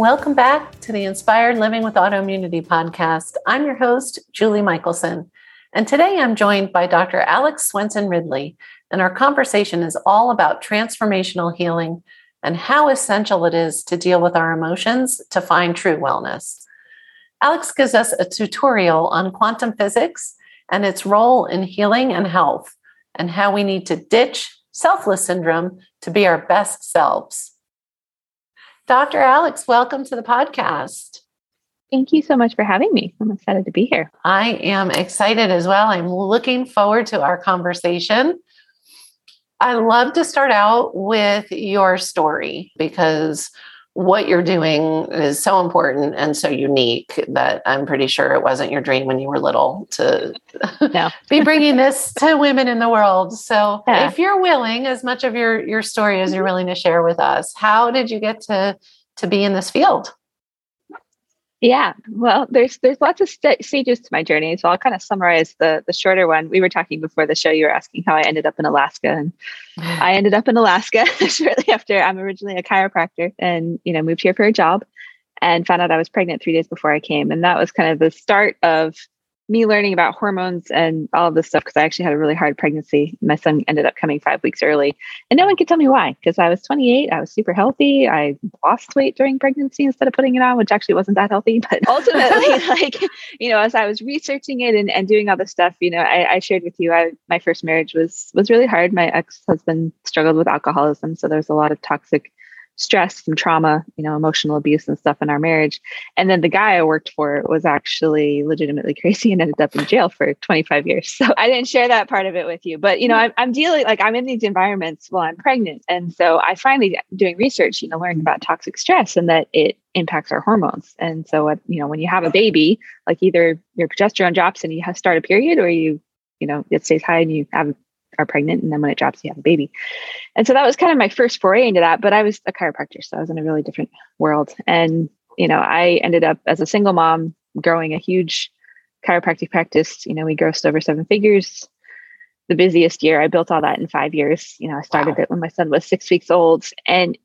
Welcome back to the Inspired Living with Autoimmunity podcast. I'm your host, Julie Michelson. And today I'm joined by Dr. Alex Swenson Ridley. And our conversation is all about transformational healing and how essential it is to deal with our emotions to find true wellness. Alex gives us a tutorial on quantum physics and its role in healing and health, and how we need to ditch selfless syndrome to be our best selves. Dr. Alex, welcome to the podcast. Thank you so much for having me. I'm excited to be here. I am excited as well. I'm looking forward to our conversation. I love to start out with your story because what you're doing is so important and so unique that I'm pretty sure it wasn't your dream when you were little to no. be bringing this to women in the world. So, yeah. if you're willing, as much of your your story as you're mm-hmm. willing to share with us, how did you get to to be in this field? Yeah, well, there's there's lots of st- stages to my journey, so I'll kind of summarize the the shorter one. We were talking before the show. You were asking how I ended up in Alaska, and I ended up in Alaska shortly after. I'm originally a chiropractor, and you know moved here for a job, and found out I was pregnant three days before I came, and that was kind of the start of me learning about hormones and all of this stuff because I actually had a really hard pregnancy. My son ended up coming five weeks early, and no one could tell me why because I was 28. I was super healthy. I lost weight during pregnancy instead of putting it on, which actually wasn't that healthy. But ultimately, like you know, as I was researching it and, and doing all this stuff, you know, I, I shared with you, I my first marriage was was really hard. My ex husband struggled with alcoholism, so there's a lot of toxic stress, some trauma, you know, emotional abuse and stuff in our marriage. And then the guy I worked for was actually legitimately crazy and ended up in jail for 25 years. So I didn't share that part of it with you. But, you know, I'm, I'm dealing like I'm in these environments while I'm pregnant. And so I finally doing research, you know, learning about toxic stress and that it impacts our hormones. And so, uh, you know, when you have a baby, like either your progesterone drops and you have start a period or you, you know, it stays high and you have are pregnant and then when it drops you have a baby. And so that was kind of my first foray into that but i was a chiropractor so i was in a really different world. And you know i ended up as a single mom growing a huge chiropractic practice. You know we grossed over seven figures. The busiest year i built all that in five years. You know i started wow. it when my son was six weeks old. And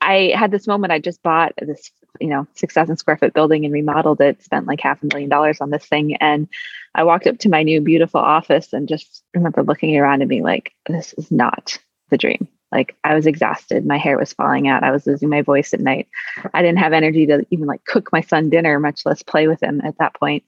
i had this moment i just bought this you know, 6,000 square foot building and remodeled it, spent like half a million dollars on this thing. And I walked up to my new beautiful office and just remember looking around and being like, this is not the dream. Like I was exhausted. My hair was falling out. I was losing my voice at night. I didn't have energy to even like cook my son dinner, much less play with him at that point.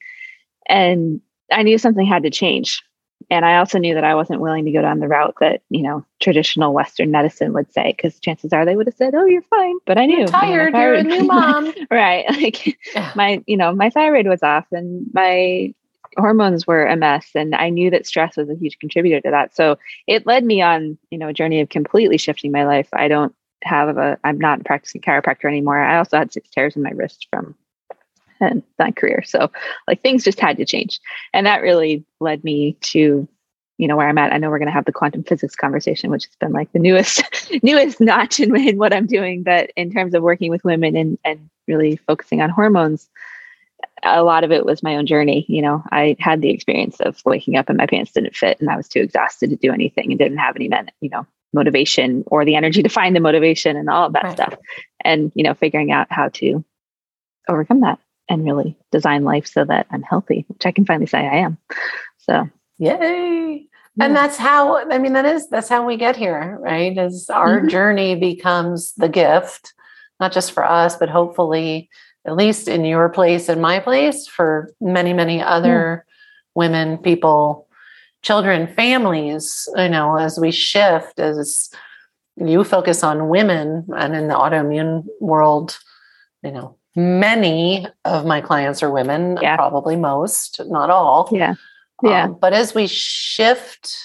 And I knew something had to change and I also knew that I wasn't willing to go down the route that you know traditional Western medicine would say, because chances are they would have said, "Oh, you're fine." But I knew you're tired. You are a new mom, right? Like my, you know, my thyroid was off, and my hormones were a mess, and I knew that stress was a huge contributor to that. So it led me on, you know, a journey of completely shifting my life. I don't have a, I'm not practicing chiropractor anymore. I also had six tears in my wrist from and that career. So like things just had to change. And that really led me to, you know, where I'm at. I know we're going to have the quantum physics conversation, which has been like the newest, newest notch in, in what I'm doing. But in terms of working with women and, and really focusing on hormones, a lot of it was my own journey. You know, I had the experience of waking up and my pants didn't fit and I was too exhausted to do anything and didn't have any men, you know, motivation or the energy to find the motivation and all of that right. stuff. And, you know, figuring out how to overcome that and really design life so that I'm healthy, which I can finally say I am. So, yay. Yeah. And that's how, I mean, that is, that's how we get here, right? As our mm-hmm. journey becomes the gift, not just for us, but hopefully, at least in your place and my place, for many, many other women, people, children, families, you know, as we shift, as you focus on women and in the autoimmune world, you know, many of my clients are women, yeah. probably most, not all. Yeah. Yeah. Um, but as we shift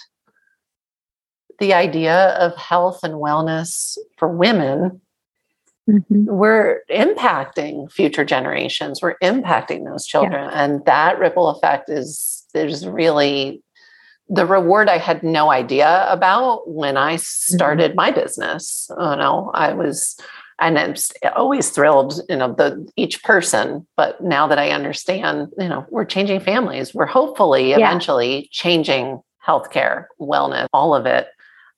the idea of health and wellness for women, mm-hmm. we're impacting future generations. We're impacting those children. Yeah. And that ripple effect is is really the reward I had no idea about when I mm-hmm. started mm-hmm. my business. You know, I was and I'm always thrilled, you know, the each person. But now that I understand, you know, we're changing families. We're hopefully yeah. eventually changing healthcare, wellness, all of it.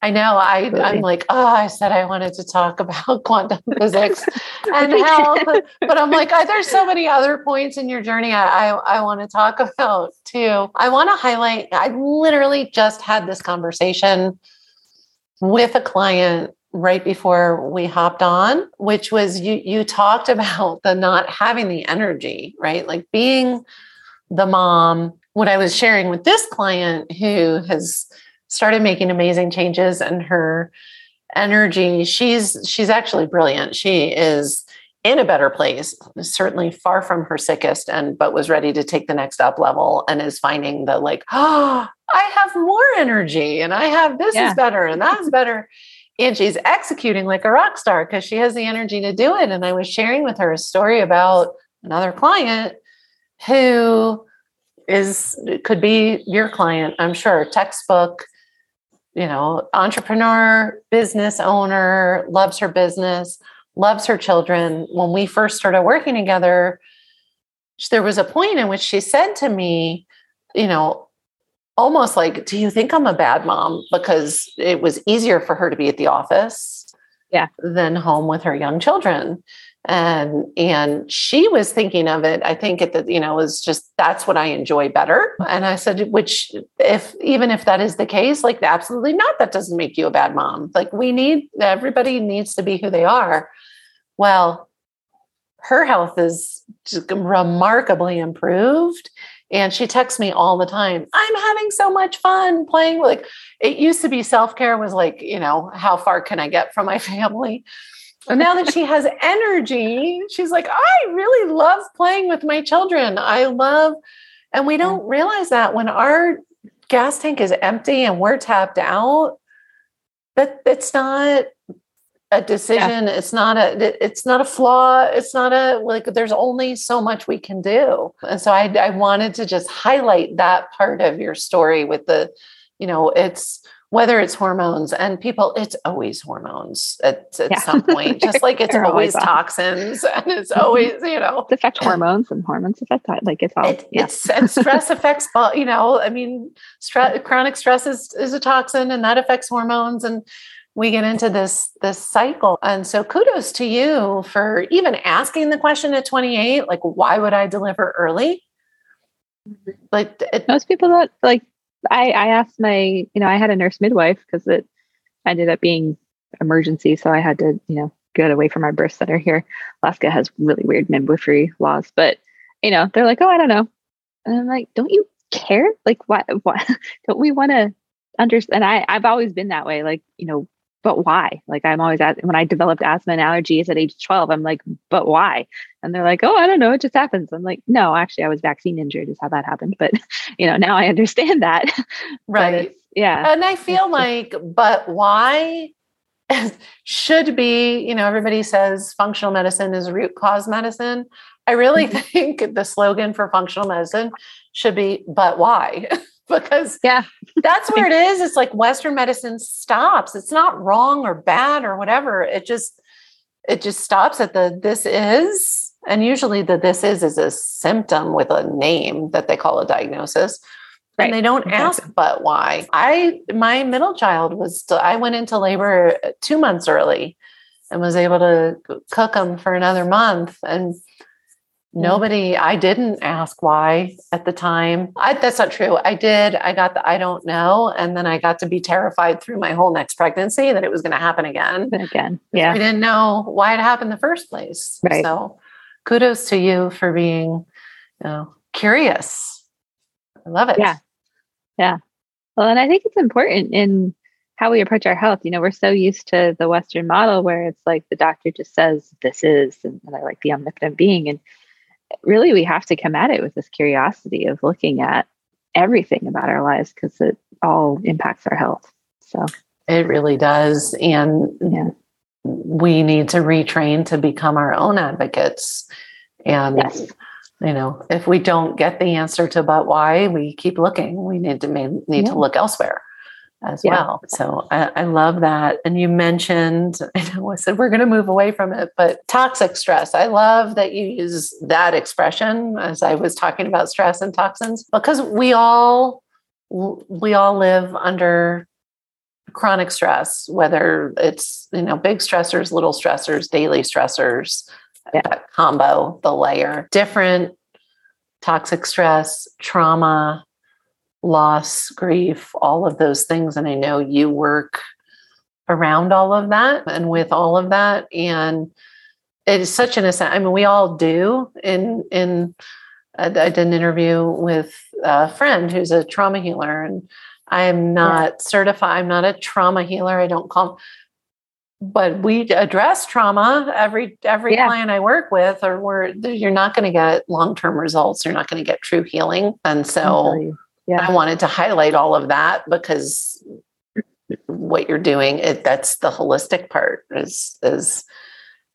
I know. I really? I'm like, oh, I said I wanted to talk about quantum physics and health, but I'm like, oh, there's so many other points in your journey I, I, I want to talk about too. I want to highlight. I literally just had this conversation with a client right before we hopped on, which was you you talked about the not having the energy, right? Like being the mom. What I was sharing with this client who has started making amazing changes and her energy, she's she's actually brilliant. She is in a better place, certainly far from her sickest, and but was ready to take the next up level and is finding the like, oh, I have more energy and I have this yeah. is better and that's better and she's executing like a rock star because she has the energy to do it. And I was sharing with her a story about another client who is could be your client, I'm sure, textbook, you know, entrepreneur, business owner, loves her business, loves her children. When we first started working together, there was a point in which she said to me, you know, almost like, do you think I'm a bad mom? Because it was easier for her to be at the office yeah. than home with her young children. And and she was thinking of it, I think at the, you know, was just that's what I enjoy better. And I said, which if even if that is the case, like absolutely not, that doesn't make you a bad mom. Like we need everybody needs to be who they are. Well, her health is remarkably improved and she texts me all the time. I'm having so much fun playing. Like it used to be self care was like, you know, how far can I get from my family? And now that she has energy, she's like, I really love playing with my children. I love, and we don't realize that when our gas tank is empty and we're tapped out, that it's not a decision yeah. it's not a it's not a flaw it's not a like there's only so much we can do and so I, I wanted to just highlight that part of your story with the you know it's whether it's hormones and people it's always hormones at, at yeah. some point just like it's always, always toxins and it's mm-hmm. always you know it affects hormones and hormones affect like it's all it, yeah. it's and stress affects you know i mean stress chronic stress is, is a toxin and that affects hormones and we get into this this cycle. And so kudos to you for even asking the question at 28 like why would i deliver early? Like it, most people that like i i asked my you know i had a nurse midwife because it ended up being emergency so i had to you know get away from our birth center here. Alaska has really weird midwifery laws but you know they're like oh i don't know. And i'm like don't you care? Like what what don't we want to understand i i've always been that way like you know but why? Like I'm always at when I developed asthma and allergies at age 12, I'm like, but why? And they're like, oh, I don't know, it just happens. I'm like, no, actually, I was vaccine injured, is how that happened. But you know, now I understand that. Right. yeah. And I feel like, but why should be, you know, everybody says functional medicine is root cause medicine. I really think the slogan for functional medicine should be, but why? because yeah. that's where it is. It's like western medicine stops. It's not wrong or bad or whatever. It just it just stops at the this is and usually the this is is a symptom with a name that they call a diagnosis. Right. and they don't ask but why? I my middle child was still i went into labor two months early and was able to cook them for another month. And Nobody, I didn't ask why at the time. I, that's not true. I did. I got the I don't know. And then I got to be terrified through my whole next pregnancy that it was going to happen again. Again. Yeah. I didn't know why it happened in the first place. Right. So kudos to you for being you know, curious. I love it. Yeah. Yeah. Well, and I think it's important in how we approach our health. You know, we're so used to the Western model where it's like the doctor just says, this is, and I like the omnipotent being. And really we have to come at it with this curiosity of looking at everything about our lives because it all impacts our health. So It really does. And yeah. we need to retrain to become our own advocates. And yes. you know, if we don't get the answer to but why, we keep looking. We need to need yeah. to look elsewhere as yeah. well. So I, I, love that. And you mentioned, I know I said we're going to move away from it, but toxic stress. I love that you use that expression as I was talking about stress and toxins because we all we all live under chronic stress, whether it's you know big stressors, little stressors, daily stressors, yeah. combo, the layer, different toxic stress, trauma, loss, grief, all of those things. And I know you work around all of that and with all of that. And it is such an I mean, we all do. In in I did an interview with a friend who's a trauma healer, and I am not yeah. certified. I'm not a trauma healer. I don't call, but we address trauma every every yeah. client I work with, or where you're not going to get long term results. You're not going to get true healing, and so yeah. I wanted to highlight all of that because what you're doing, it, that's the holistic part is, is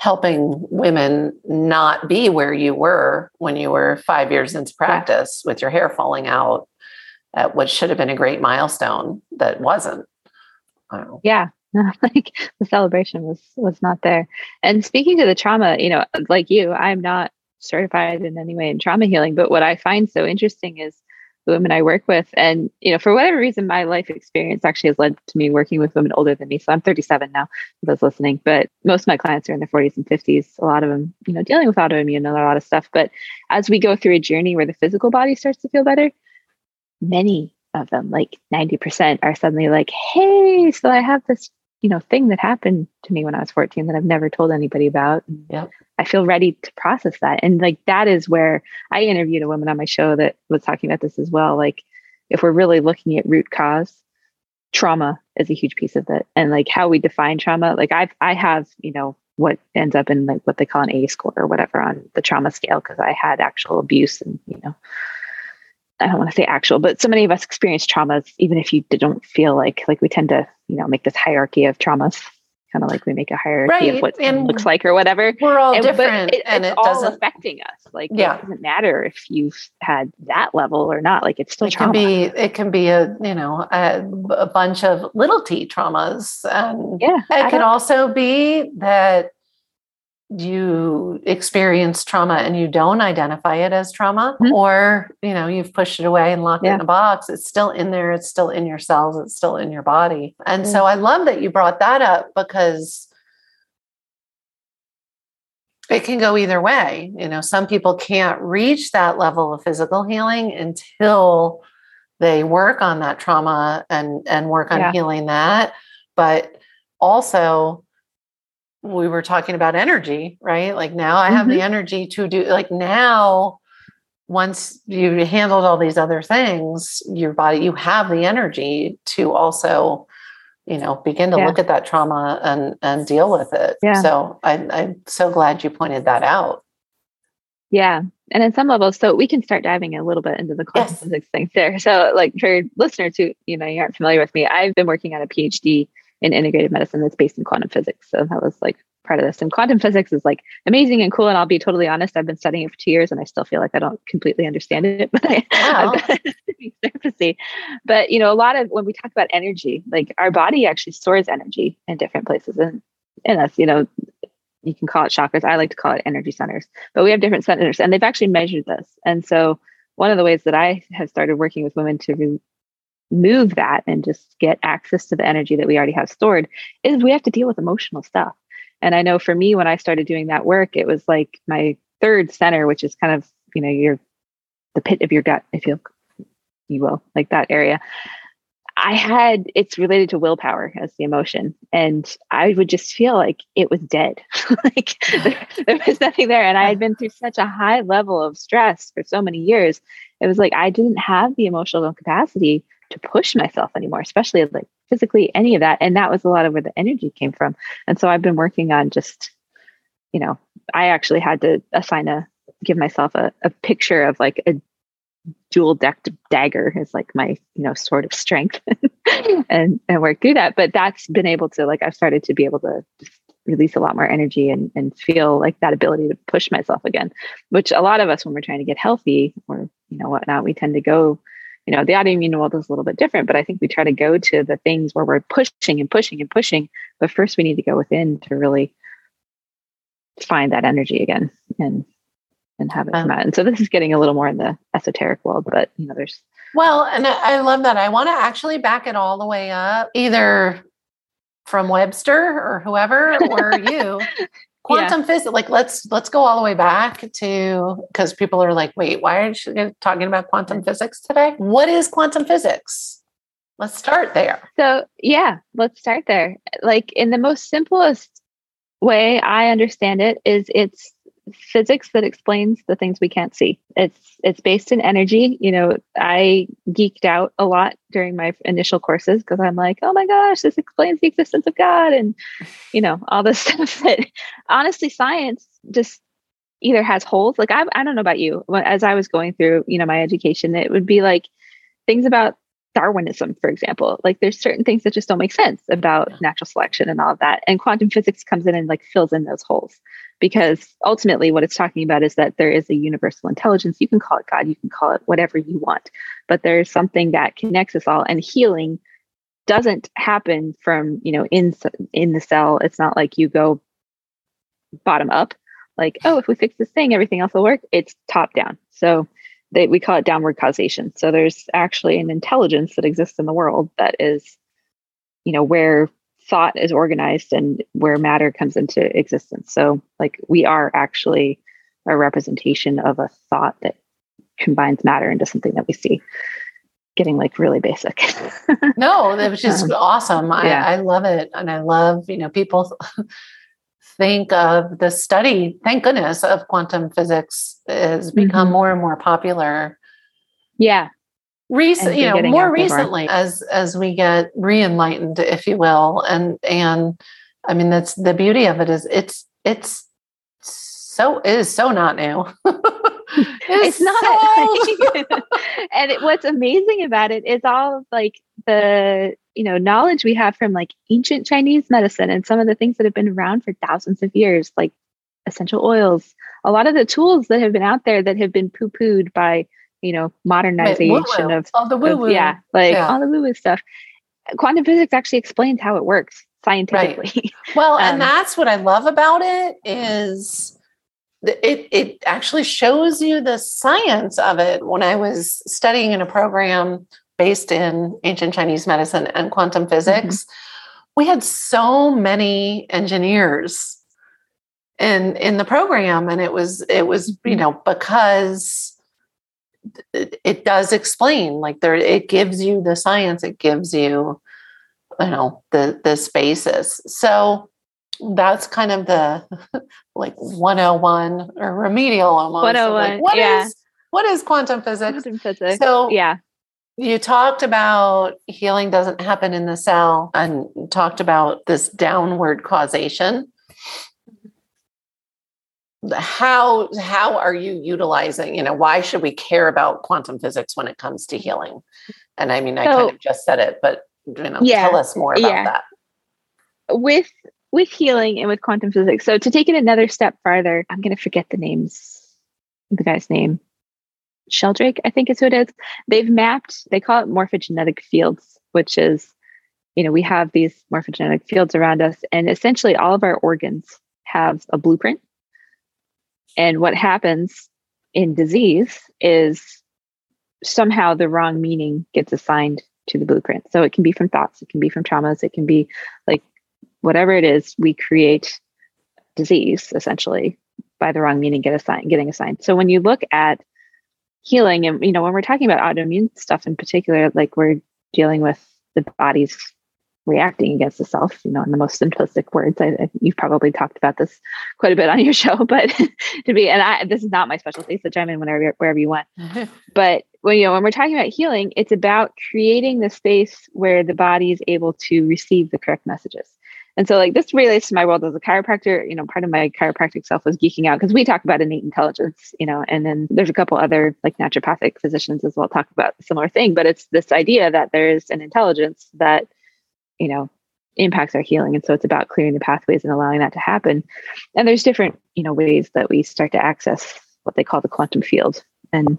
helping women not be where you were when you were five years into practice yeah. with your hair falling out at what should have been a great milestone that wasn't. Yeah. like the celebration was was not there. And speaking to the trauma, you know, like you, I'm not certified in any way in trauma healing, but what I find so interesting is the women I work with. And, you know, for whatever reason, my life experience actually has led to me working with women older than me. So I'm 37 now, for those listening, but most of my clients are in their 40s and 50s. A lot of them, you know, dealing with autoimmune and a lot of stuff. But as we go through a journey where the physical body starts to feel better, many of them, like 90%, are suddenly like, hey, so I have this you know thing that happened to me when I was 14 that I've never told anybody about. Yep. I feel ready to process that. And like that is where I interviewed a woman on my show that was talking about this as well. Like if we're really looking at root cause, trauma is a huge piece of it. And like how we define trauma, like I've I have, you know, what ends up in like what they call an ACE score or whatever on the trauma scale because I had actual abuse and, you know, I don't want to say actual, but so many of us experience traumas, even if you don't feel like like we tend to, you know, make this hierarchy of traumas kind of like we make a hierarchy right. of what and looks like or whatever. We're all and, different, it, and it's it all affecting us. Like, yeah. it doesn't matter if you've had that level or not. Like, it's still it trauma. can be. It can be a you know a, a bunch of little t traumas, and yeah, it can also be that you experience trauma and you don't identify it as trauma mm-hmm. or you know you've pushed it away and locked yeah. it in a box it's still in there it's still in your cells it's still in your body and mm-hmm. so i love that you brought that up because it can go either way you know some people can't reach that level of physical healing until they work on that trauma and and work on yeah. healing that but also we were talking about energy, right? Like now I have mm-hmm. the energy to do like now once you handled all these other things, your body you have the energy to also you know begin to yeah. look at that trauma and and deal with it. Yeah. So I, I'm so glad you pointed that out. Yeah. And in some levels, so we can start diving a little bit into the quantum yes. physics things there. So, like for listeners who you know you aren't familiar with me, I've been working on a PhD in integrative medicine that's based in quantum physics. So that was like part of this. And quantum physics is like amazing and cool. And I'll be totally honest, I've been studying it for two years and I still feel like I don't completely understand it, but I, wow. surfacey. But you know, a lot of when we talk about energy, like our body actually stores energy in different places in, in us, you know, you can call it chakras. I like to call it energy centers, but we have different centers and they've actually measured this. And so one of the ways that I have started working with women to move that and just get access to the energy that we already have stored is we have to deal with emotional stuff. And I know for me, when I started doing that work, it was like my third center, which is kind of, you know, your the pit of your gut, if you you will, like that area. I had it's related to willpower as the emotion. And I would just feel like it was dead. like there, there, was nothing there. And I had been through such a high level of stress for so many years. It was like I didn't have the emotional capacity to push myself anymore, especially like physically, any of that. And that was a lot of where the energy came from. And so I've been working on just, you know, I actually had to assign a give myself a, a picture of like a dual decked dagger is like my you know sort of strength and and work through that but that's been able to like i've started to be able to release a lot more energy and, and feel like that ability to push myself again which a lot of us when we're trying to get healthy or you know whatnot we tend to go you know the autoimmune world is a little bit different but i think we try to go to the things where we're pushing and pushing and pushing but first we need to go within to really find that energy again and and have it come um, out and so this is getting a little more in the esoteric world but you know there's well and i love that i want to actually back it all the way up either from Webster or whoever or you. Quantum yeah. physics, like let's let's go all the way back to because people are like, wait, why are you talking about quantum physics today? What is quantum physics? Let's start there. So yeah, let's start there. Like in the most simplest way I understand it is it's physics that explains the things we can't see. It's it's based in energy. You know, I geeked out a lot during my initial courses because I'm like, oh my gosh, this explains the existence of God and you know, all this stuff that honestly science just either has holes. Like I I don't know about you. As I was going through, you know, my education, it would be like things about Darwinism, for example. Like there's certain things that just don't make sense about natural selection and all of that. And quantum physics comes in and like fills in those holes. Because ultimately what it's talking about is that there is a universal intelligence. You can call it god you can call it whatever you want. But there's something that connects us all and healing doesn't happen from you know in in the cell. It's not like you go bottom up like oh if we fix this thing everything else will work. It's top down. So they, we call it downward causation so there's actually an intelligence that exists in the world that is you know where thought is organized and where matter comes into existence. So, like, we are actually a representation of a thought that combines matter into something that we see. Getting like really basic. no, that was just um, awesome. I, yeah. I love it. And I love, you know, people think of the study, thank goodness, of quantum physics has become mm-hmm. more and more popular. Yeah recent you know more recently more. as as we get re-enlightened if you will and and i mean that's the beauty of it is it's it's so it is so not new. It's, it's not. and it, what's amazing about it is all like the you know knowledge we have from like ancient chinese medicine and some of the things that have been around for thousands of years like essential oils a lot of the tools that have been out there that have been poo-pooed by you know modernization of all the woo woo yeah like yeah. all the woo woo stuff. Quantum physics actually explains how it works scientifically. Right. well um, and that's what i love about it is it it actually shows you the science of it when i was studying in a program based in ancient chinese medicine and quantum physics mm-hmm. we had so many engineers in in the program and it was it was you mm-hmm. know because it does explain like there it gives you the science it gives you you know the the basis so that's kind of the like 101 or remedial almost. 101 like, oh what yeah. is, what is quantum physics? Quantum physics so yeah. you talked about healing doesn't happen in the cell and talked about this downward causation. How how are you utilizing you know why should we care about quantum physics when it comes to healing? And i mean so, i kind of just said it but you know yeah, tell us more about yeah. that. With with healing and with quantum physics. So to take it another step farther i'm going to forget the names the guy's name. Sheldrake i think is who it is. They've mapped they call it morphogenetic fields which is you know we have these morphogenetic fields around us and essentially all of our organs have a blueprint. And what happens in disease is somehow the wrong meaning gets assigned to the blueprint. So it can be from thoughts, it can be from traumas, it can be like whatever it is, we create disease essentially by the wrong meaning get assigned getting assigned. So when you look at healing and you know when we're talking about autoimmune stuff in particular, like we're dealing with the body's reacting against itself, you know, in the most simplistic words. I, I, you've probably talked about this quite a bit on your show, but to be, and I, this is not my specialty, so chime in whenever, wherever you want. but when, you know, when we're talking about healing, it's about creating the space where the body is able to receive the correct messages. And so like this relates to my world as a chiropractor. You know, part of my chiropractic self was geeking out because we talk about innate intelligence, you know, and then there's a couple other like naturopathic physicians as well talk about similar thing. But it's this idea that there's an intelligence that, you know, impacts our healing. And so it's about clearing the pathways and allowing that to happen. And there's different, you know, ways that we start to access what they call the quantum field and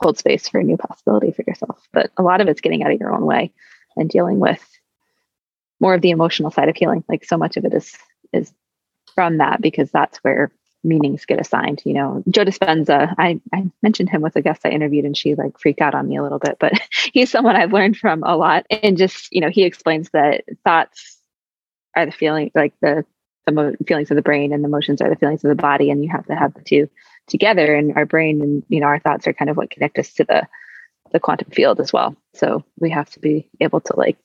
hold space for a new possibility for yourself. But a lot of it's getting out of your own way and dealing with more of the emotional side of healing. Like so much of it is is from that because that's where meanings get assigned. You know, Joe Dispenza, I, I mentioned him with a guest I interviewed and she like freaked out on me a little bit, but he's someone I've learned from a lot. And just, you know, he explains that thoughts are the feeling like the the mo- feelings of the brain and the emotions are the feelings of the body and you have to have the two together and our brain and you know our thoughts are kind of what connect us to the the quantum field as well so we have to be able to like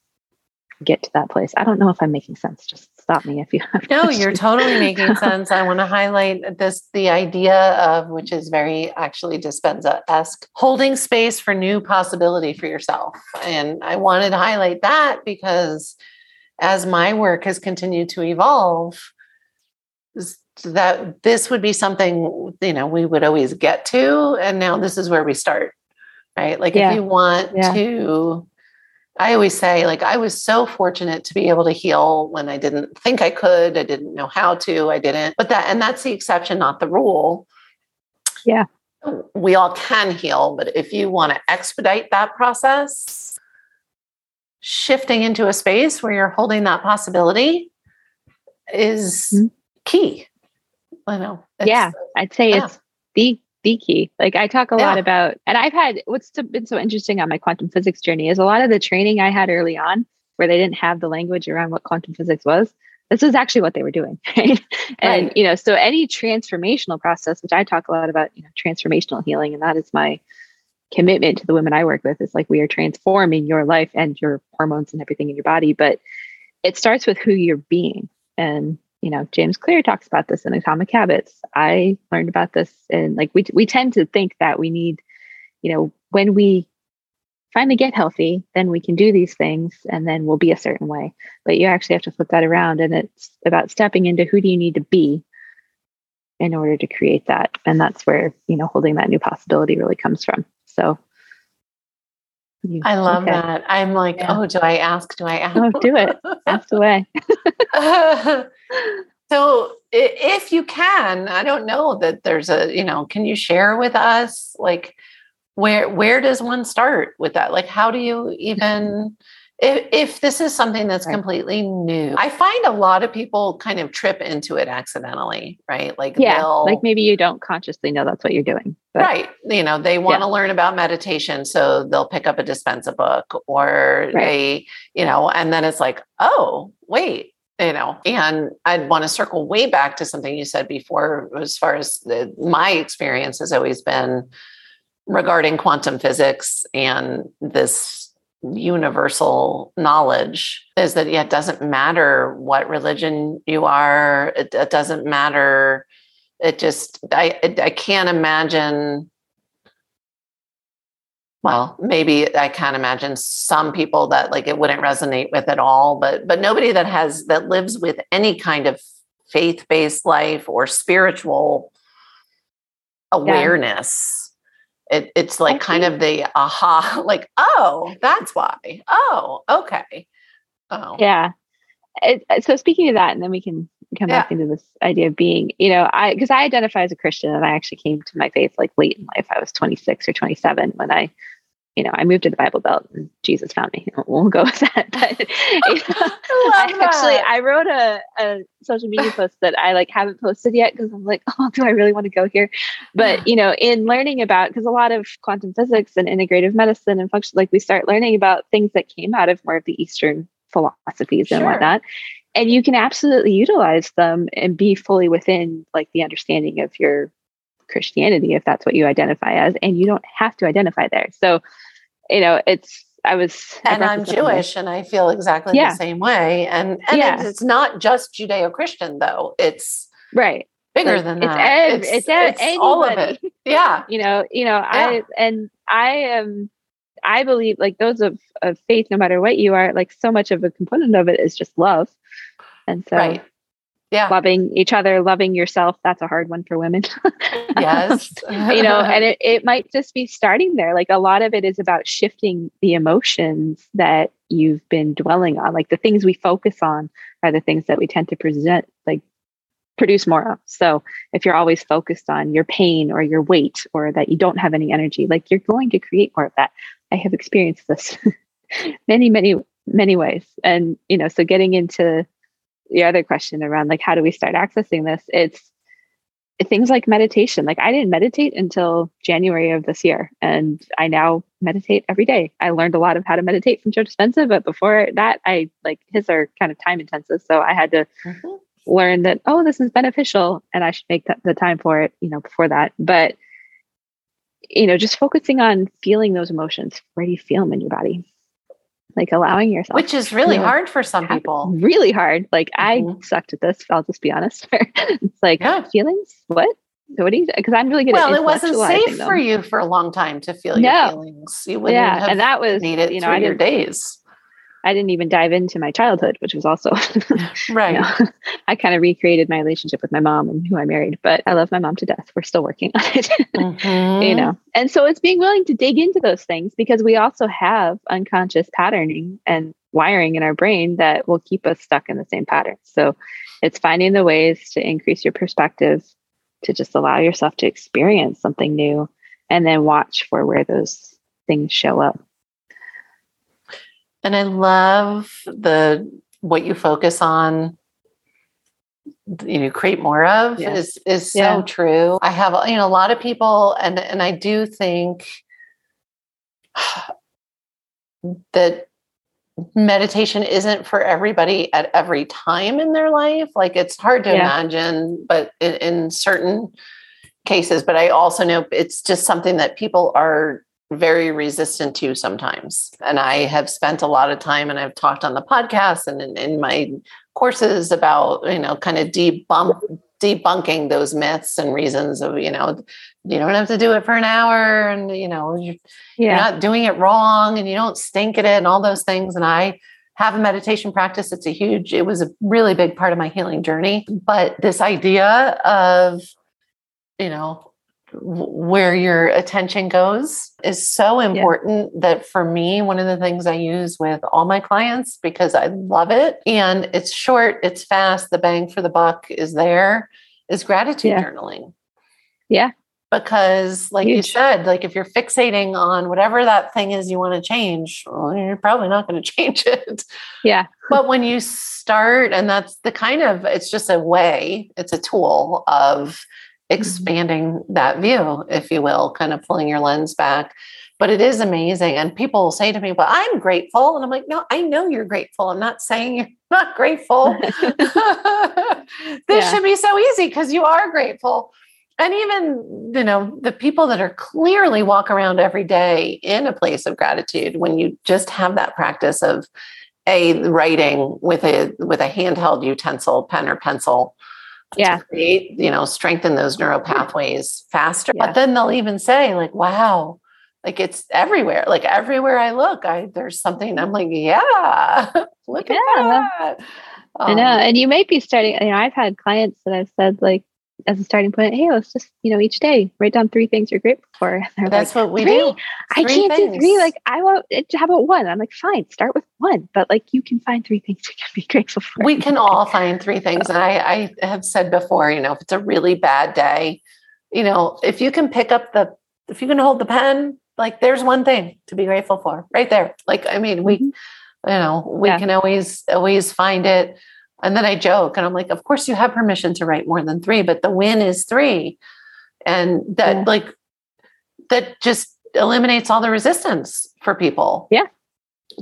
get to that place. I don't know if I'm making sense. Just stop me if you have. No, questions. you're totally making sense. I want to highlight this the idea of which is very actually Dispenza esque holding space for new possibility for yourself. And I wanted to highlight that because as my work has continued to evolve, that this would be something you know we would always get to and now this is where we start right like yeah. if you want yeah. to I always say, like, I was so fortunate to be able to heal when I didn't think I could. I didn't know how to. I didn't. But that, and that's the exception, not the rule. Yeah. We all can heal. But if you want to expedite that process, shifting into a space where you're holding that possibility is mm-hmm. key. I know. Yeah. I'd say yeah. it's the key. Like I talk a yeah. lot about, and I've had what's been so interesting on my quantum physics journey is a lot of the training I had early on where they didn't have the language around what quantum physics was. This is actually what they were doing. Right? And, you know, so any transformational process, which I talk a lot about, you know, transformational healing, and that is my commitment to the women I work with is like we are transforming your life and your hormones and everything in your body. But it starts with who you're being. And you know, James Clear talks about this in Atomic Habits. I learned about this and like we we tend to think that we need, you know, when we finally get healthy, then we can do these things and then we'll be a certain way. But you actually have to flip that around and it's about stepping into who do you need to be in order to create that. And that's where, you know, holding that new possibility really comes from. So you, I love okay. that. I'm like, yeah. oh, do I ask? Do I ask? Oh, do it. ask away. so if you can, I don't know that there's a, you know, can you share with us like where where does one start with that? Like how do you even if, if this is something that's right. completely new i find a lot of people kind of trip into it accidentally right like yeah like maybe you don't consciously know that's what you're doing but, right you know they want to yeah. learn about meditation so they'll pick up a Dispenza book or right. they you know and then it's like oh wait you know and i'd want to circle way back to something you said before as far as the, my experience has always been regarding quantum physics and this universal knowledge is that yeah, it doesn't matter what religion you are. It, it doesn't matter. It just I I can't imagine. Well, maybe I can't imagine some people that like it wouldn't resonate with at all, but but nobody that has that lives with any kind of faith-based life or spiritual awareness. Yeah it, it's like kind of the aha, like, oh, that's why. Oh, okay. Oh. Yeah. It, uh, so speaking of that, and then we can come yeah. back into this idea of being, you know, I because I identify as a Christian and I actually came to my faith like late in life. I was 26 or 27 when I you know, I moved to the Bible Belt and Jesus found me. We'll go with that. But you know, I, I actually I wrote a, a social media post that I like haven't posted yet because I'm like, oh, do I really want to go here? But you know, in learning about because a lot of quantum physics and integrative medicine and function, like we start learning about things that came out of more of the Eastern philosophies and sure. whatnot. And you can absolutely utilize them and be fully within like the understanding of your Christianity if that's what you identify as, and you don't have to identify there. So you know, it's I was and I'm Jewish and I feel exactly yeah. the same way. And and yeah. it's, it's, not just Judeo-Christian though. It's right. Bigger like, than it's that. Ev- it's, it's, it's all of it. Yeah. you know, you know, yeah. I and I am I believe like those of, of faith, no matter what you are, like so much of a component of it is just love. And so right. Yeah. loving each other, loving yourself, that's a hard one for women. yes. you know, and it, it might just be starting there. Like a lot of it is about shifting the emotions that you've been dwelling on. Like the things we focus on are the things that we tend to present, like produce more of. So if you're always focused on your pain or your weight or that you don't have any energy, like you're going to create more of that. I have experienced this many, many, many ways. And, you know, so getting into the other question around like, how do we start accessing this? It's things like meditation. Like I didn't meditate until January of this year. And I now meditate every day. I learned a lot of how to meditate from Joe Dispenza, but before that, I like his are kind of time intensive. So I had to mm-hmm learn that oh this is beneficial and i should make the time for it you know before that but you know just focusing on feeling those emotions where do you feel them in your body like allowing yourself which is really hard for some people really hard like mm-hmm. i sucked at this i'll just be honest it's like yeah. feelings what what do you because i'm really good well it wasn't safe them. for you for a long time to feel no. your feelings you yeah and that was needed you know I your days I didn't even dive into my childhood, which was also right. Know, I kind of recreated my relationship with my mom and who I married, but I love my mom to death. We're still working on it, mm-hmm. you know. And so it's being willing to dig into those things because we also have unconscious patterning and wiring in our brain that will keep us stuck in the same pattern. So it's finding the ways to increase your perspective, to just allow yourself to experience something new, and then watch for where those things show up. And I love the what you focus on you know create more of yeah. is is so yeah. true. I have you know a lot of people and and I do think that meditation isn't for everybody at every time in their life. Like it's hard to yeah. imagine, but in, in certain cases, but I also know it's just something that people are very resistant to sometimes. And I have spent a lot of time and I've talked on the podcast and in, in my courses about, you know, kind of debunk debunking those myths and reasons of, you know, you don't have to do it for an hour and, you know, you're, yeah. you're not doing it wrong and you don't stink at it and all those things. And I have a meditation practice. It's a huge, it was a really big part of my healing journey. But this idea of, you know, where your attention goes is so important yeah. that for me, one of the things I use with all my clients because I love it and it's short, it's fast, the bang for the buck is there is gratitude yeah. journaling. Yeah. Because, like Huge. you said, like if you're fixating on whatever that thing is you want to change, well, you're probably not going to change it. Yeah. but when you start, and that's the kind of, it's just a way, it's a tool of. Mm-hmm. expanding that view, if you will, kind of pulling your lens back. But it is amazing. And people say to me, Well, I'm grateful. And I'm like, No, I know you're grateful. I'm not saying you're not grateful. this yeah. should be so easy because you are grateful. And even, you know, the people that are clearly walk around every day in a place of gratitude, when you just have that practice of a writing with a with a handheld utensil, pen or pencil, yeah. create you know strengthen those neural pathways faster. Yeah. but then they'll even say like wow like it's everywhere. Like everywhere i look i there's something. I'm like yeah look yeah. at that. Um, i know. Um, and you may be starting you know i've had clients that i've said like as a starting point, hey, let's just, you know, each day write down three things you're grateful for. That's like, what we three? do. I can't things. do three. Like, I want how about one. I'm like, fine, start with one, but like you can find three things you can be grateful for. We can all find three things. And I, I have said before, you know, if it's a really bad day, you know, if you can pick up the, if you can hold the pen, like there's one thing to be grateful for right there. Like, I mean, we, mm-hmm. you know, we yeah. can always, always find it and then I joke and I'm like, of course you have permission to write more than three, but the win is three. And that yeah. like that just eliminates all the resistance for people. Yeah.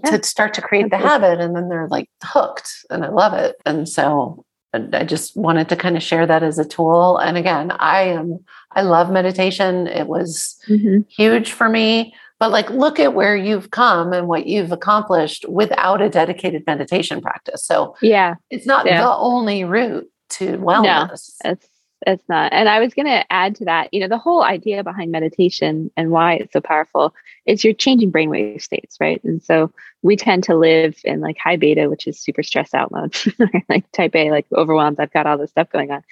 To yeah. start to create the habit and then they're like hooked and I love it. And so I just wanted to kind of share that as a tool. And again, I am I love meditation. It was mm-hmm. huge for me but like look at where you've come and what you've accomplished without a dedicated meditation practice so yeah it's not yeah. the only route to wellness no, it's it's not. And I was going to add to that, you know, the whole idea behind meditation and why it's so powerful is you're changing brainwave states, right? And so we tend to live in like high beta, which is super stressed out mode, like type A, like overwhelmed. I've got all this stuff going on.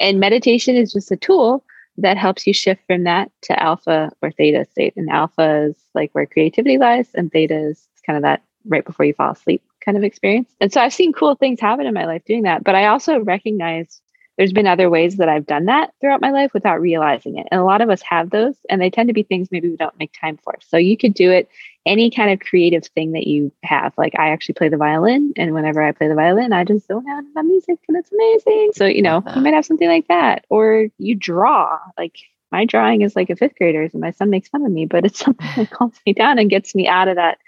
And meditation is just a tool that helps you shift from that to alpha or theta state. And alpha is like where creativity lies, and theta is kind of that right before you fall asleep kind of experience. And so I've seen cool things happen in my life doing that. But I also recognize there's been other ways that I've done that throughout my life without realizing it. And a lot of us have those, and they tend to be things maybe we don't make time for. So you could do it any kind of creative thing that you have. Like I actually play the violin, and whenever I play the violin, I just zone out on music and it's amazing. So, you know, you might have something like that. Or you draw. Like my drawing is like a fifth grader's, and my son makes fun of me, but it's something that calms me down and gets me out of that.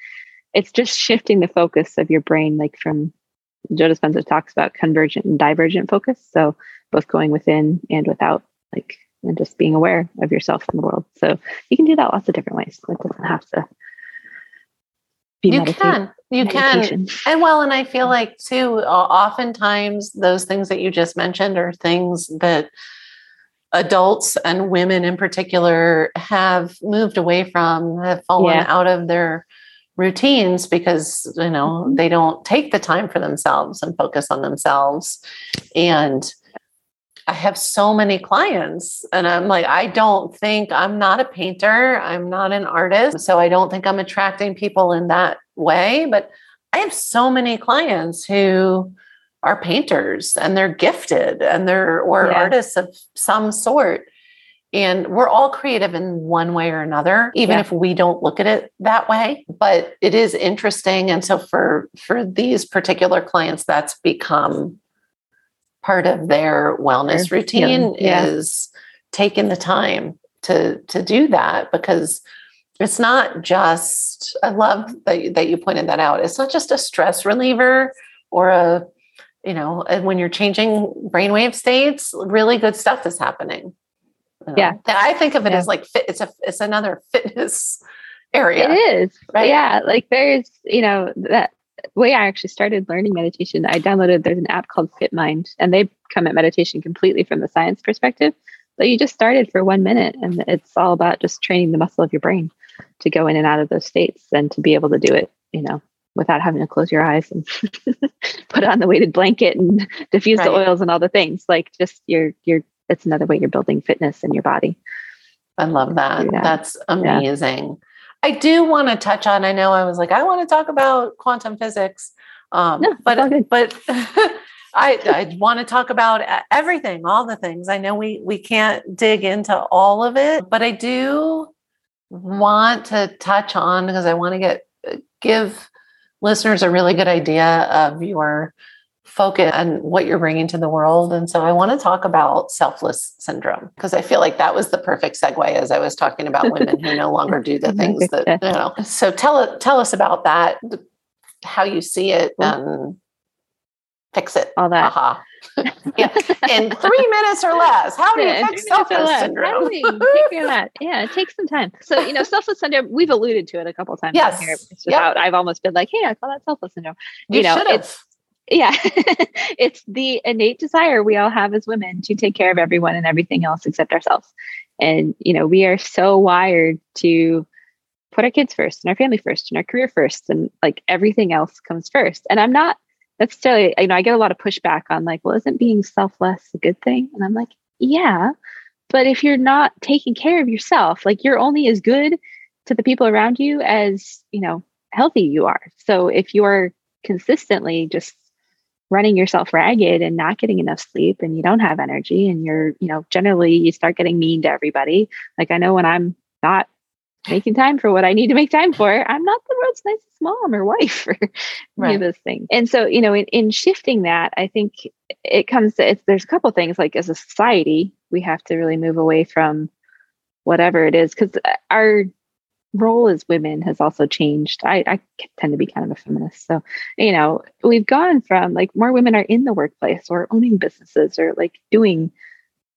It's just shifting the focus of your brain, like from Joe Dispenza talks about convergent and divergent focus. So both going within and without, like, and just being aware of yourself in the world. So you can do that lots of different ways. It doesn't have to be you can you meditation. can and well and i feel like too oftentimes those things that you just mentioned are things that adults and women in particular have moved away from have fallen yeah. out of their routines because you know mm-hmm. they don't take the time for themselves and focus on themselves and I have so many clients, and I'm like, I don't think I'm not a painter, I'm not an artist. So I don't think I'm attracting people in that way. But I have so many clients who are painters and they're gifted and they're or yeah. artists of some sort. And we're all creative in one way or another, even yeah. if we don't look at it that way. But it is interesting. And so for for these particular clients, that's become part of their wellness routine yeah. is taking the time to to do that because it's not just i love that you, that you pointed that out. It's not just a stress reliever or a you know when you're changing brainwave states really good stuff is happening. Yeah. i think of it yeah. as like fit it's a it's another fitness area. It is. Right? Yeah like there's you know that way I actually started learning meditation, I downloaded there's an app called FitMind, and they come at meditation completely from the science perspective. But you just started for one minute, and it's all about just training the muscle of your brain to go in and out of those states and to be able to do it, you know, without having to close your eyes and put on the weighted blanket and diffuse right. the oils and all the things. Like just you're you're it's another way you're building fitness in your body. I love that. That's amazing. I do want to touch on. I know I was like, I want to talk about quantum physics, um, no, but but I, I want to talk about everything, all the things. I know we we can't dig into all of it, but I do want to touch on because I want to get give listeners a really good idea of your focus and what you're bringing to the world. And so I want to talk about selfless syndrome because I feel like that was the perfect segue as I was talking about women who no longer do the things that, you know. So tell, tell us about that, how you see it mm. and fix it. All that. Aha. yeah. In three minutes or less. How do you yeah, fix selfless syndrome? that? Yeah, it takes some time. So, you know, selfless syndrome, we've alluded to it a couple times yes. here. It's yep. I've almost been like, hey, I call that selfless syndrome. You, you know, it's yeah. It's the innate desire we all have as women to take care of everyone and everything else except ourselves. And you know we are so wired to put our kids first and our family first and our career first and like everything else comes first. And i'm not necessarily you know i get a lot of pushback on like well isn't being selfless a good thing? And i'm like yeah but if you're not taking care of yourself like you're only as good to the people around you as you know healthy you are. So if you're consistently just running yourself ragged and not getting enough sleep and you don't have energy and you're you know generally you start getting mean to everybody like i know when i'm not making time for what i need to make time for i'm not the world's nicest mom or wife or right. any of those things and so you know in, in shifting that i think it comes to it's, there's a couple things like as a society we have to really move away from whatever it is because our role as women has also changed. I, I, tend to be kind of a feminist. So, you know, we've gone from like more women are in the workplace or owning businesses or like doing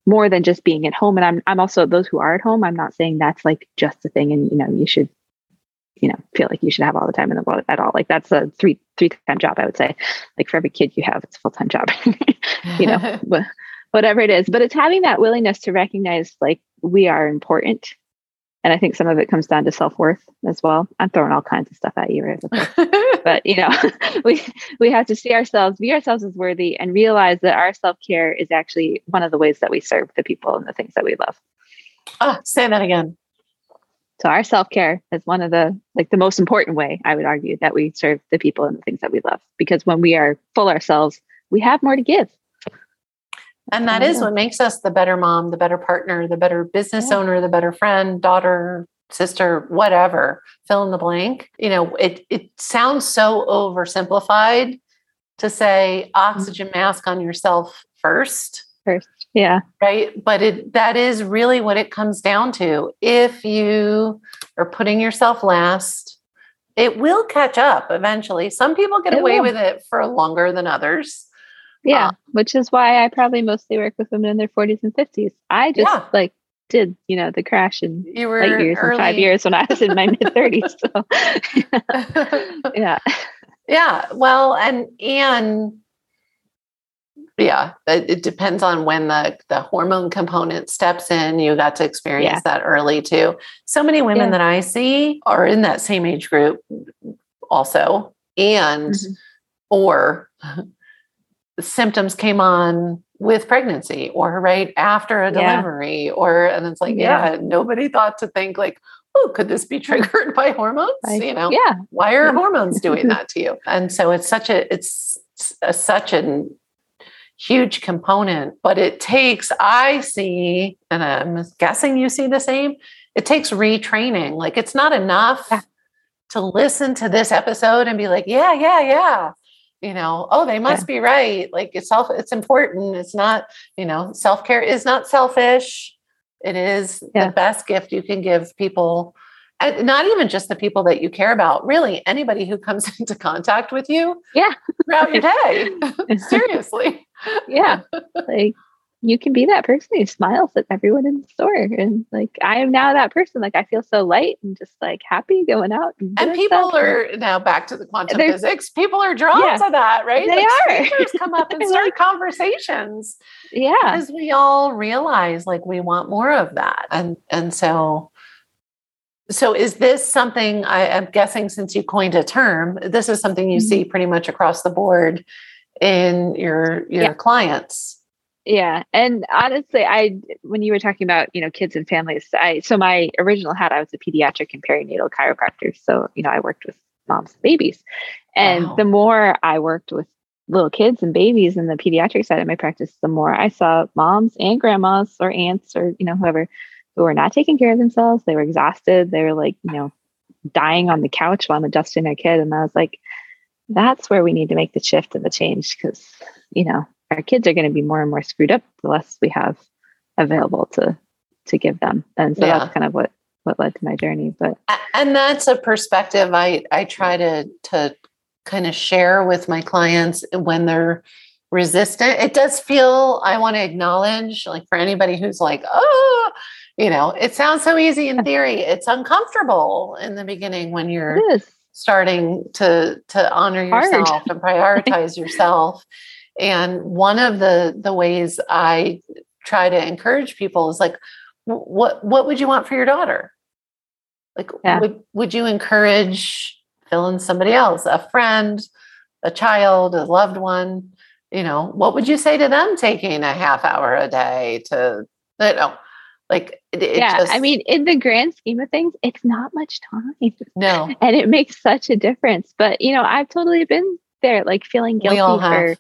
more than just being at home. And I'm I'm also those who are at home, I'm not saying that's like just a thing and you know, you should, you know, feel like you should have all the time in the world at all. Like that's a three three time job, I would say. Like for every kid you have, it's a full time job. you know. whatever it is. But it's having that willingness to recognize like we are important. And I think some of it comes down to self worth as well. I'm throwing all kinds of stuff at you, right? but you know, we we have to see ourselves, view ourselves as worthy, and realize that our self care is actually one of the ways that we serve the people and the things that we love. Oh, say that again. So our self-care is one of the like the most important way I would argue that we serve the people and the things that we love because when we are full ourselves, we have more to give. And that is what makes us the better mom, the better partner, the better business yeah. owner, the better friend, daughter, sister, whatever, fill in the blank. You know, it it sounds so oversimplified to say mm-hmm. oxygen mask on yourself first. First. Yeah. Right. But it that is really what it comes down to. If you are putting yourself last, it will catch up eventually. Some people get it away will. with it for longer than others. Yeah, uh, which is why I probably mostly work with women in their 40s and 50s. I just yeah. like did, you know, the crash in you were light years early. in five years when I was in my mid 30s. So yeah. Yeah. Well, and and yeah it, it, depends on when the the hormone component steps in you got to experience yeah. that early too so many women yeah. that i see are in that same age group also and mm-hmm. or symptoms came on with pregnancy or right after a delivery yeah. or and it's like yeah. nobody thought to think like oh could this be triggered by hormones I, you know yeah why are hormones doing that to you and so it's such a it's a, such an huge component, but it takes, I see, and I'm guessing you see the same, it takes retraining. Like it's not enough yeah. to listen to this episode and be like, yeah, yeah, yeah. You know, oh, they must yeah. be right. Like it's self, it's important. It's not, you know, self-care is not selfish. It is yeah. the best gift you can give people and not even just the people that you care about, really anybody who comes into contact with you yeah. throughout your day. Seriously. Yeah. Like you can be that person who smiles at everyone in the store. And like I am now that person. Like I feel so light and just like happy going out. And, and people are now back to the quantum physics. People are drawn yeah, to that, right? They like are. come up and start conversations. Yeah. Because we all realize like we want more of that. And and so so is this something I, am guessing since you coined a term, this is something you mm-hmm. see pretty much across the board in your your yeah. clients? Yeah. And honestly, I when you were talking about, you know, kids and families, I so my original hat, I was a pediatric and perinatal chiropractor. So, you know, I worked with moms and babies. And wow. the more I worked with little kids and babies in the pediatric side of my practice, the more I saw moms and grandmas or aunts or, you know, whoever who were not taking care of themselves. They were exhausted. They were like, you know, dying on the couch while I'm adjusting their kid. And I was like, that's where we need to make the shift and the change because, you know, our kids are going to be more and more screwed up the less we have available to to give them. And so yeah. that's kind of what what led to my journey. But and that's a perspective I I try to to kind of share with my clients when they're resistant. It does feel I want to acknowledge like for anybody who's like, oh, you know, it sounds so easy in theory. It's uncomfortable in the beginning when you're starting to to honor yourself Hard. and prioritize yourself. And one of the the ways I try to encourage people is like, what what would you want for your daughter? Like, yeah. would would you encourage fill in somebody else, a friend, a child, a loved one? You know, what would you say to them taking a half hour a day to you know like, it, it yeah, just, I mean, in the grand scheme of things, it's not much time. No. And it makes such a difference. But, you know, I've totally been there, like feeling guilty for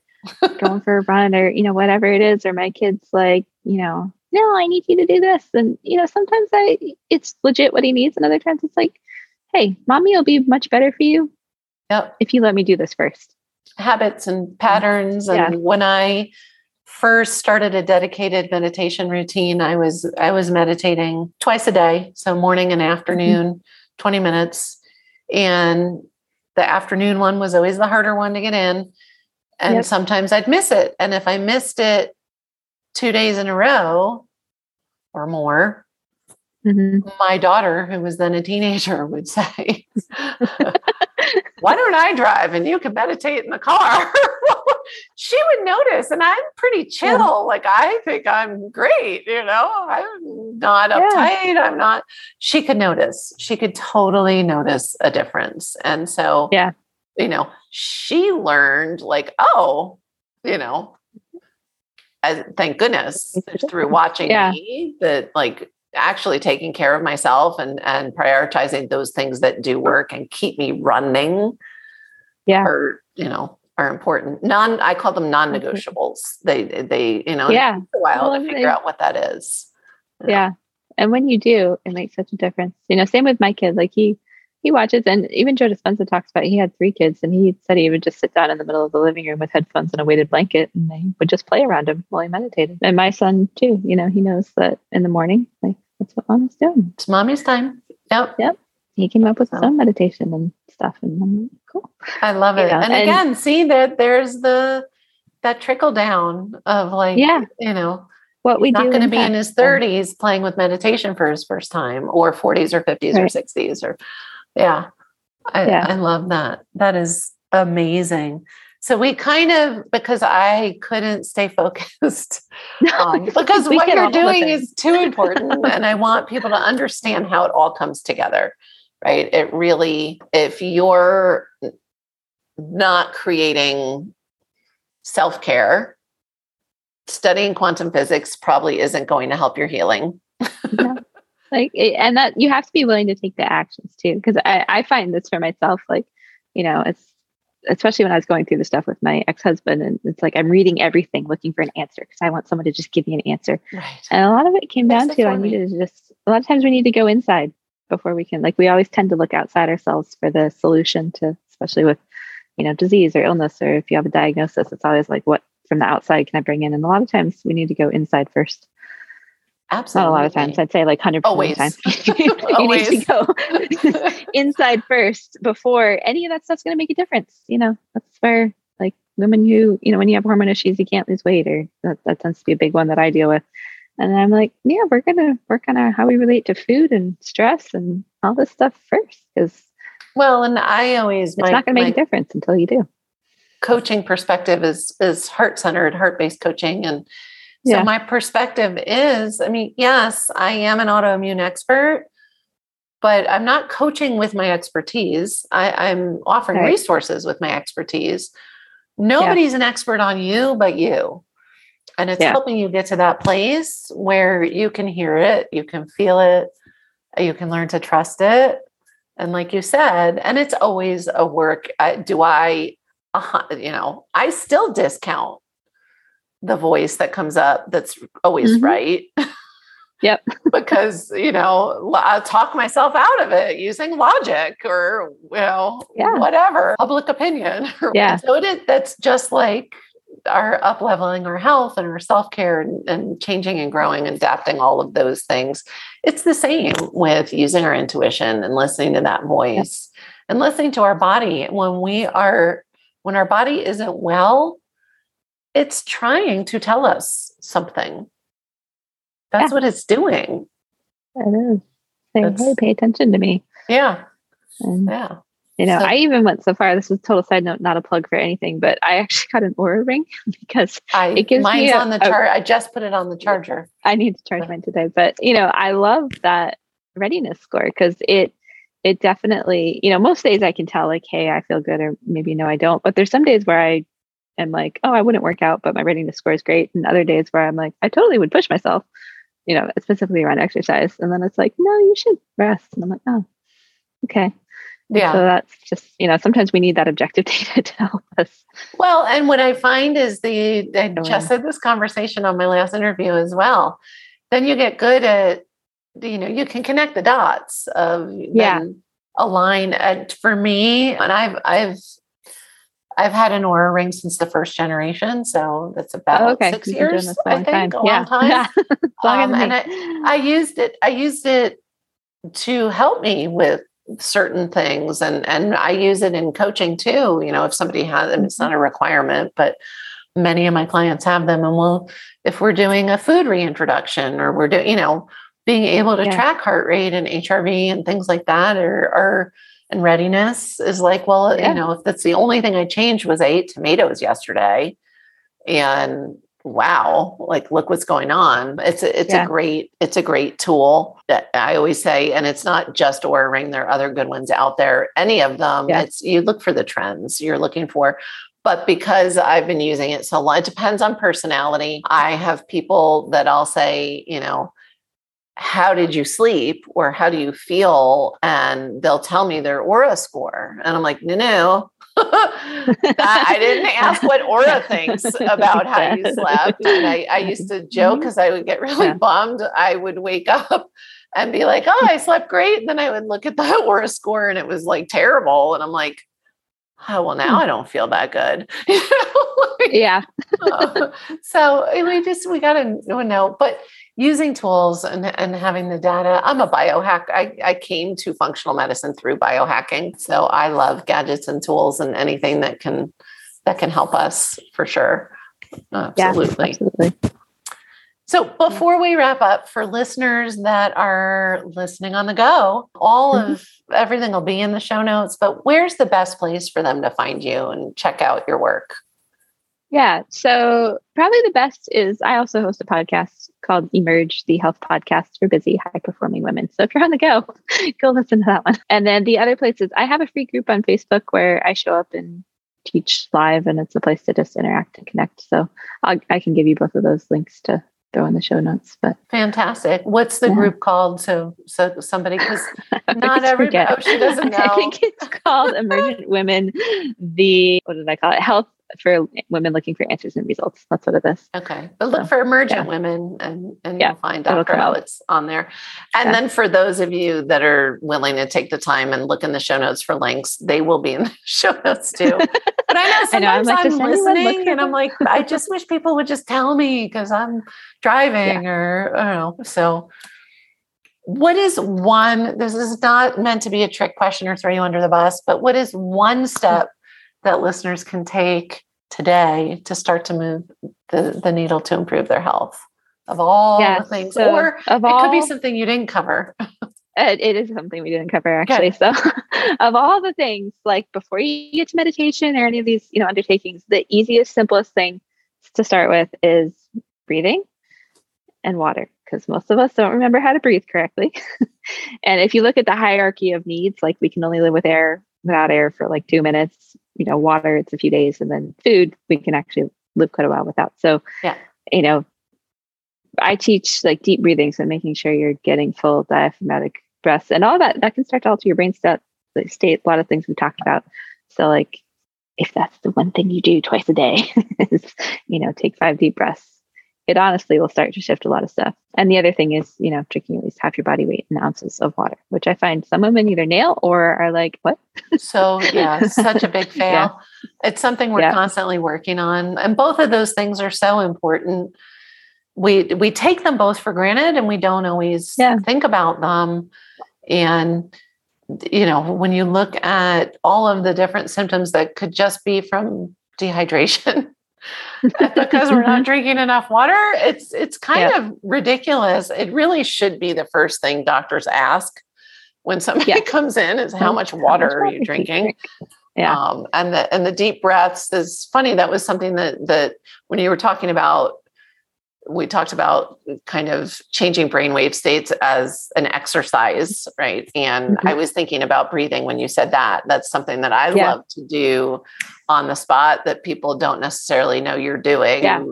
going for a run or, you know, whatever it is. Or my kids, like, you know, no, I need you to do this. And, you know, sometimes I, it's legit what he needs. And other times it's like, hey, mommy will be much better for you. Yep. If you let me do this first. Habits and patterns. And yeah. when I, first started a dedicated meditation routine, I was I was meditating twice a day, so morning and afternoon, mm-hmm. 20 minutes. And the afternoon one was always the harder one to get in. And yep. sometimes I'd miss it. And if I missed it two days in a row or more, mm-hmm. my daughter, who was then a teenager, would say, Why don't I drive and you can meditate in the car? she would notice, and I'm pretty chill. Yeah. Like I think I'm great, you know. I'm not uptight. Yeah. I'm not. She could notice. She could totally notice a difference, and so yeah, you know, she learned like, oh, you know, as, thank goodness through watching yeah. me that like actually taking care of myself and and prioritizing those things that do work and keep me running yeah. are you know are important. Non i call them non-negotiables. They they you know yeah. a while well, to figure out what that is. Yeah. And when you do it makes such a difference. You know same with my kid like he he watches and even joe dispenza talks about he had three kids and he said he would just sit down in the middle of the living room with headphones and a weighted blanket and they would just play around him while he meditated. And my son too you know he knows that in the morning like that's what mommy's doing. It's mommy's time. Yep. Yep. He came up with his own meditation and stuff and I'm cool. I love it. And, and, again see that there's the that trickle down of like yeah. you know what we not do going to be in his 30s playing with meditation for his first time or 40s or 50s right. or 60s or yeah I, yeah. I love that that is amazing so we kind of because I couldn't stay focused um, because what you're doing is too important, and I want people to understand how it all comes together. Right? It really, if you're not creating self care, studying quantum physics probably isn't going to help your healing. yeah. Like, eh, and that you have to be willing to take the actions too, because I, I find this for myself. Like, you know, it's especially when I was going through the stuff with my ex husband, and it's like I'm reading everything looking for an answer because I want someone to just give me an answer. Right. And a lot of it came down to I needed to just, a lot of times we need to go inside before we can, like, we always tend to look outside ourselves for the solution to, especially with, you know, disease or illness, or if you have a diagnosis, it's always like, what from the outside can I bring in? And a lot of times we need to go inside first. Absolutely. Not a lot of times. I'd say like 100% Always. of the time. Always. need to go inside first before any of that stuff's going to make a difference. You know, that's where like women who, you know, when you have hormone issues, you can't lose weight or that, that tends to be a big one that I deal with. And I'm like, yeah, we're going to work on our, how we relate to food and stress and all this stuff first. Cause well, and I always, it's my, not going to make a difference until you do. Coaching perspective is, is heart centered, heart based coaching. And so yeah. my perspective is, I mean, yes, I am an autoimmune expert, but I'm not coaching with my expertise. I, am offering right. resources with my expertise. Nobody's yeah. an expert on you but you. And it's yeah. helping you get to that place where you can hear it, you can feel it, you can learn to trust it. And like you said, and it's always a work. I, do I, uh, you know, I still discount the voice that comes up that's always mm-hmm. right. Yep. because, you know, I'll talk myself out of it using logic or, you know, yeah. whatever, public opinion. Yeah. so it is, that's just like our up leveling our health and our self care and, and, changing and growing and adapting all of those things. It's the same with using our intuition and listening to that voice and listening to our body. When we are, when our body isn't well, it's trying to tell us something. That's yeah. what it's doing. It is. Say, hey, pay attention to me. Yeah. And, yeah. You know, so, I even went so far. This is a total side note, not a plug for anything, but I actually got an Oura ring because I, it gives mine's me a, on the charger. I just put it on the charger. I need to charge mine today, but you know, I love that readiness score because it it definitely, you know, most days I can tell like, hey, I feel good, or maybe no, I don't. But there's some days where I am like, oh, I wouldn't work out, but my readiness score is great. And other days where I'm like, I totally would push myself, you know, specifically around exercise. And then it's like, no, you should rest. And I'm like, oh, okay. Yeah. So that's just, you know, sometimes we need that objective data to help us. Well, and what I find is the, I just had this conversation on my last interview as well. Then you get good at, you know, you can connect the dots of yeah. align. And for me, and I've, I've, I've had an Oura ring since the first generation, so that's about oh, okay. six You've years. I think time. a yeah. long time. Yeah. um, and I, I used it. I used it to help me with certain things, and and I use it in coaching too. You know, if somebody has them, it's not a mm-hmm. requirement, but many of my clients have them, and we'll if we're doing a food reintroduction or we're doing, you know, being able to yeah. track heart rate and HRV and things like that, or or and readiness is like, well, yeah. you know, if that's the only thing I changed was I ate tomatoes yesterday, and wow like look what's going on it's a, it's yeah. a great it's a great tool that i always say and it's not just Oura ring there are other good ones out there any of them yeah. it's you look for the trends you're looking for but because I've been using it so long, it depends on personality. I have people that I'll say, you know, how did you sleep or how do you feel? And they'll tell me their Oura score. And I'm like, no, no. I didn't ask what Oura thinks about how you slept. And I, I used to joke because mm-hmm. I would get really yeah. bummed. I would wake up and be like, oh, I slept great. And then I would look at the Oura score and it was like terrible. And I'm like, oh well now hmm. i don't feel that good yeah uh, so we just we got to know but using tools and, and having the data i'm a biohack I, I came to functional medicine through biohacking so i love gadgets and tools and anything that can that can help us for sure absolutely, yeah, absolutely. So, before we wrap up, for listeners that are listening on the go, all mm-hmm. of everything will be in the show notes, but where's the best place for them to find you and check out your work? Yeah. So, probably the best is I also host a podcast called Emerge, the health podcast for busy, high performing women. So, if you're on the go, go listen to that one. And then the other places, I have a free group on Facebook where I show up and teach live, and it's a place to just interact and connect. So, I'll, I can give you both of those links to throw in the show notes. But fantastic. What's the yeah. group called? So so somebody because not everybody oh, she doesn't know. I think it's called Emergent Women. The what did I call it? Health for women looking for answers and results. That's what it is. Okay. But look so, for emergent yeah. women and, and yeah, you'll find Dr. Alex on there. And yeah. then for those of you that are willing to take the time and look in the show notes for links, they will be in the show notes too. But I know sometimes I am like, listening and I'm like, I just wish people would just tell me because I'm driving or I don't know. So what is one this is not meant to be a trick question or throw you under the bus but what is one step that listeners can take today to start to move the, the needle to improve their health of all yes, the things. so or it all, could be something you didn't cover. It, it is something we didn't cover actually. So of all the things like before you get to meditation or any of these you know undertakings the easiest simplest thing to start with is breathing and water because most of us don't remember how to breathe correctly. And if you look at the hierarchy of needs like we can only live with air without air for like two minutes you know, water, it's a few days, and then food, we can actually live quite a while without. So, yeah, you know, I teach like deep breathing, so making sure you're getting full diaphragmatic breaths and all that. That can start to alter your brain state. State a lot of things we talked about. So, like, if that's the one thing you do twice a day, is you know, take five deep breaths it honestly will start to shift a lot of stuff. And the other thing is, you know, drinking at least half your body weight in ounces of water, which I find some women either nail or are like, what? so, yeah, such a big fail. Yeah. It's something we're yeah. constantly working on. And both of those things are so important. We we take them both for granted and we don't always yeah. think about them. And you know, when you look at all of the different symptoms that could just be from dehydration because we're not drinking enough water it's it's kind yeah. of ridiculous it really should be the first thing doctors ask when somebody yeah. comes in is how much water how much are you drinking drink? yeah um, and the and the deep breaths is funny that was something that that when you were talking about we talked about kind of changing brainwave states as an exercise, right? And mm-hmm. I was thinking about breathing when you said that. That's something that I yeah. love to do on the spot that people don't necessarily know you're doing. Yeah.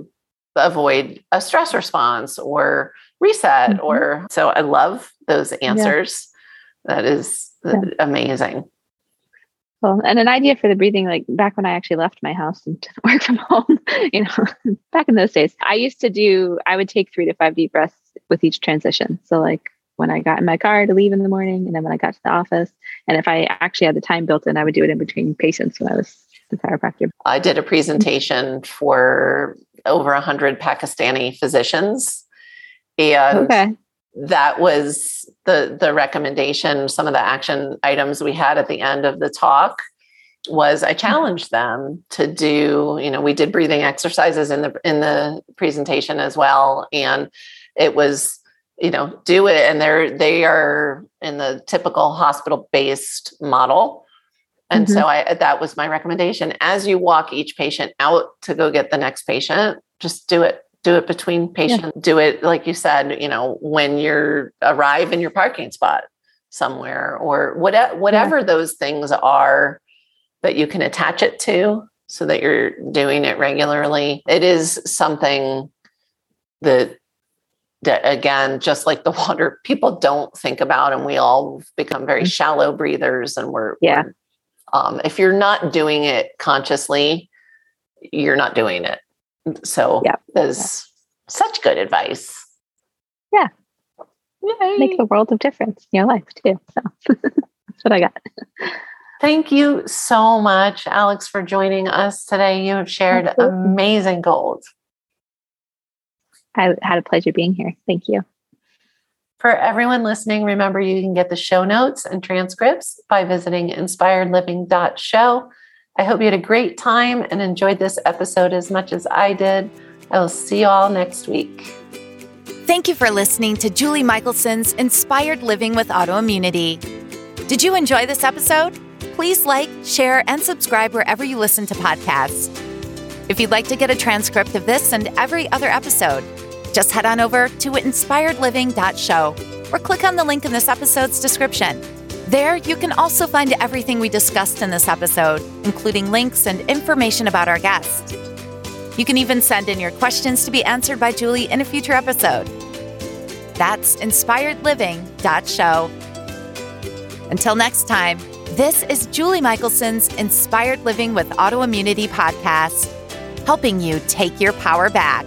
Avoid a stress response or reset mm-hmm. or so I love those answers. Yeah. That is amazing. Well, and an idea for the breathing, like back when I actually left my house and didn't work from home, you know, back in those days, I used to do, I would take three to five deep breaths with each transition. So, like when I got in my car to leave in the morning, and then when I got to the office, and if I actually had the time built in, I would do it in between patients when I was the chiropractor. I did a presentation for over a hundred Pakistani physicians, and okay that was the the recommendation some of the action items we had at the end of the talk was i challenged them to do you know we did breathing exercises in the in the presentation as well and it was you know do it and they're they are in the typical hospital based model And mm-hmm. so I that was my recommendation. As you walk each patient out to go get the next patient, just do it. Do it between patients. Yeah. Do it like you said, you know, when you're arrive in your parking spot somewhere or whatever whatever yeah. those things are that you can attach it to so that you're doing it regularly. It is something that that again just like the water people don't think about and we all become very mm. shallow breathers and we're yeah we're, um, if you're not doing it consciously you're not doing it so yeah there's yeah. such good advice yeah Yay. make a world of difference in your life too so that's what i got Thank you so much, Alex, for joining us today. You have shared Absolutely. amazing gold. I had a pleasure being here. Thank you. For everyone listening, remember you can get the show notes and transcripts by visiting inspiredliving.show. I hope you had a great time and enjoyed this episode as much as I did. I will see you all next week. Thank you for listening to Julie Michelson's Inspired Living with Autoimmunity. Did you enjoy this episode? Please like, share, and subscribe wherever you listen to podcasts. If you'd like to get a transcript of this and every other episode, just head on over to inspiredliving.show or click on the link in this episode's description. There, you can also find everything we discussed in this episode, including links and information about our guest. You can even send in your questions to be answered by Julie in a future episode. That's inspiredliving.show. Until next time, this is Julie Michelson's Inspired Living with Autoimmunity podcast, helping you take your power back.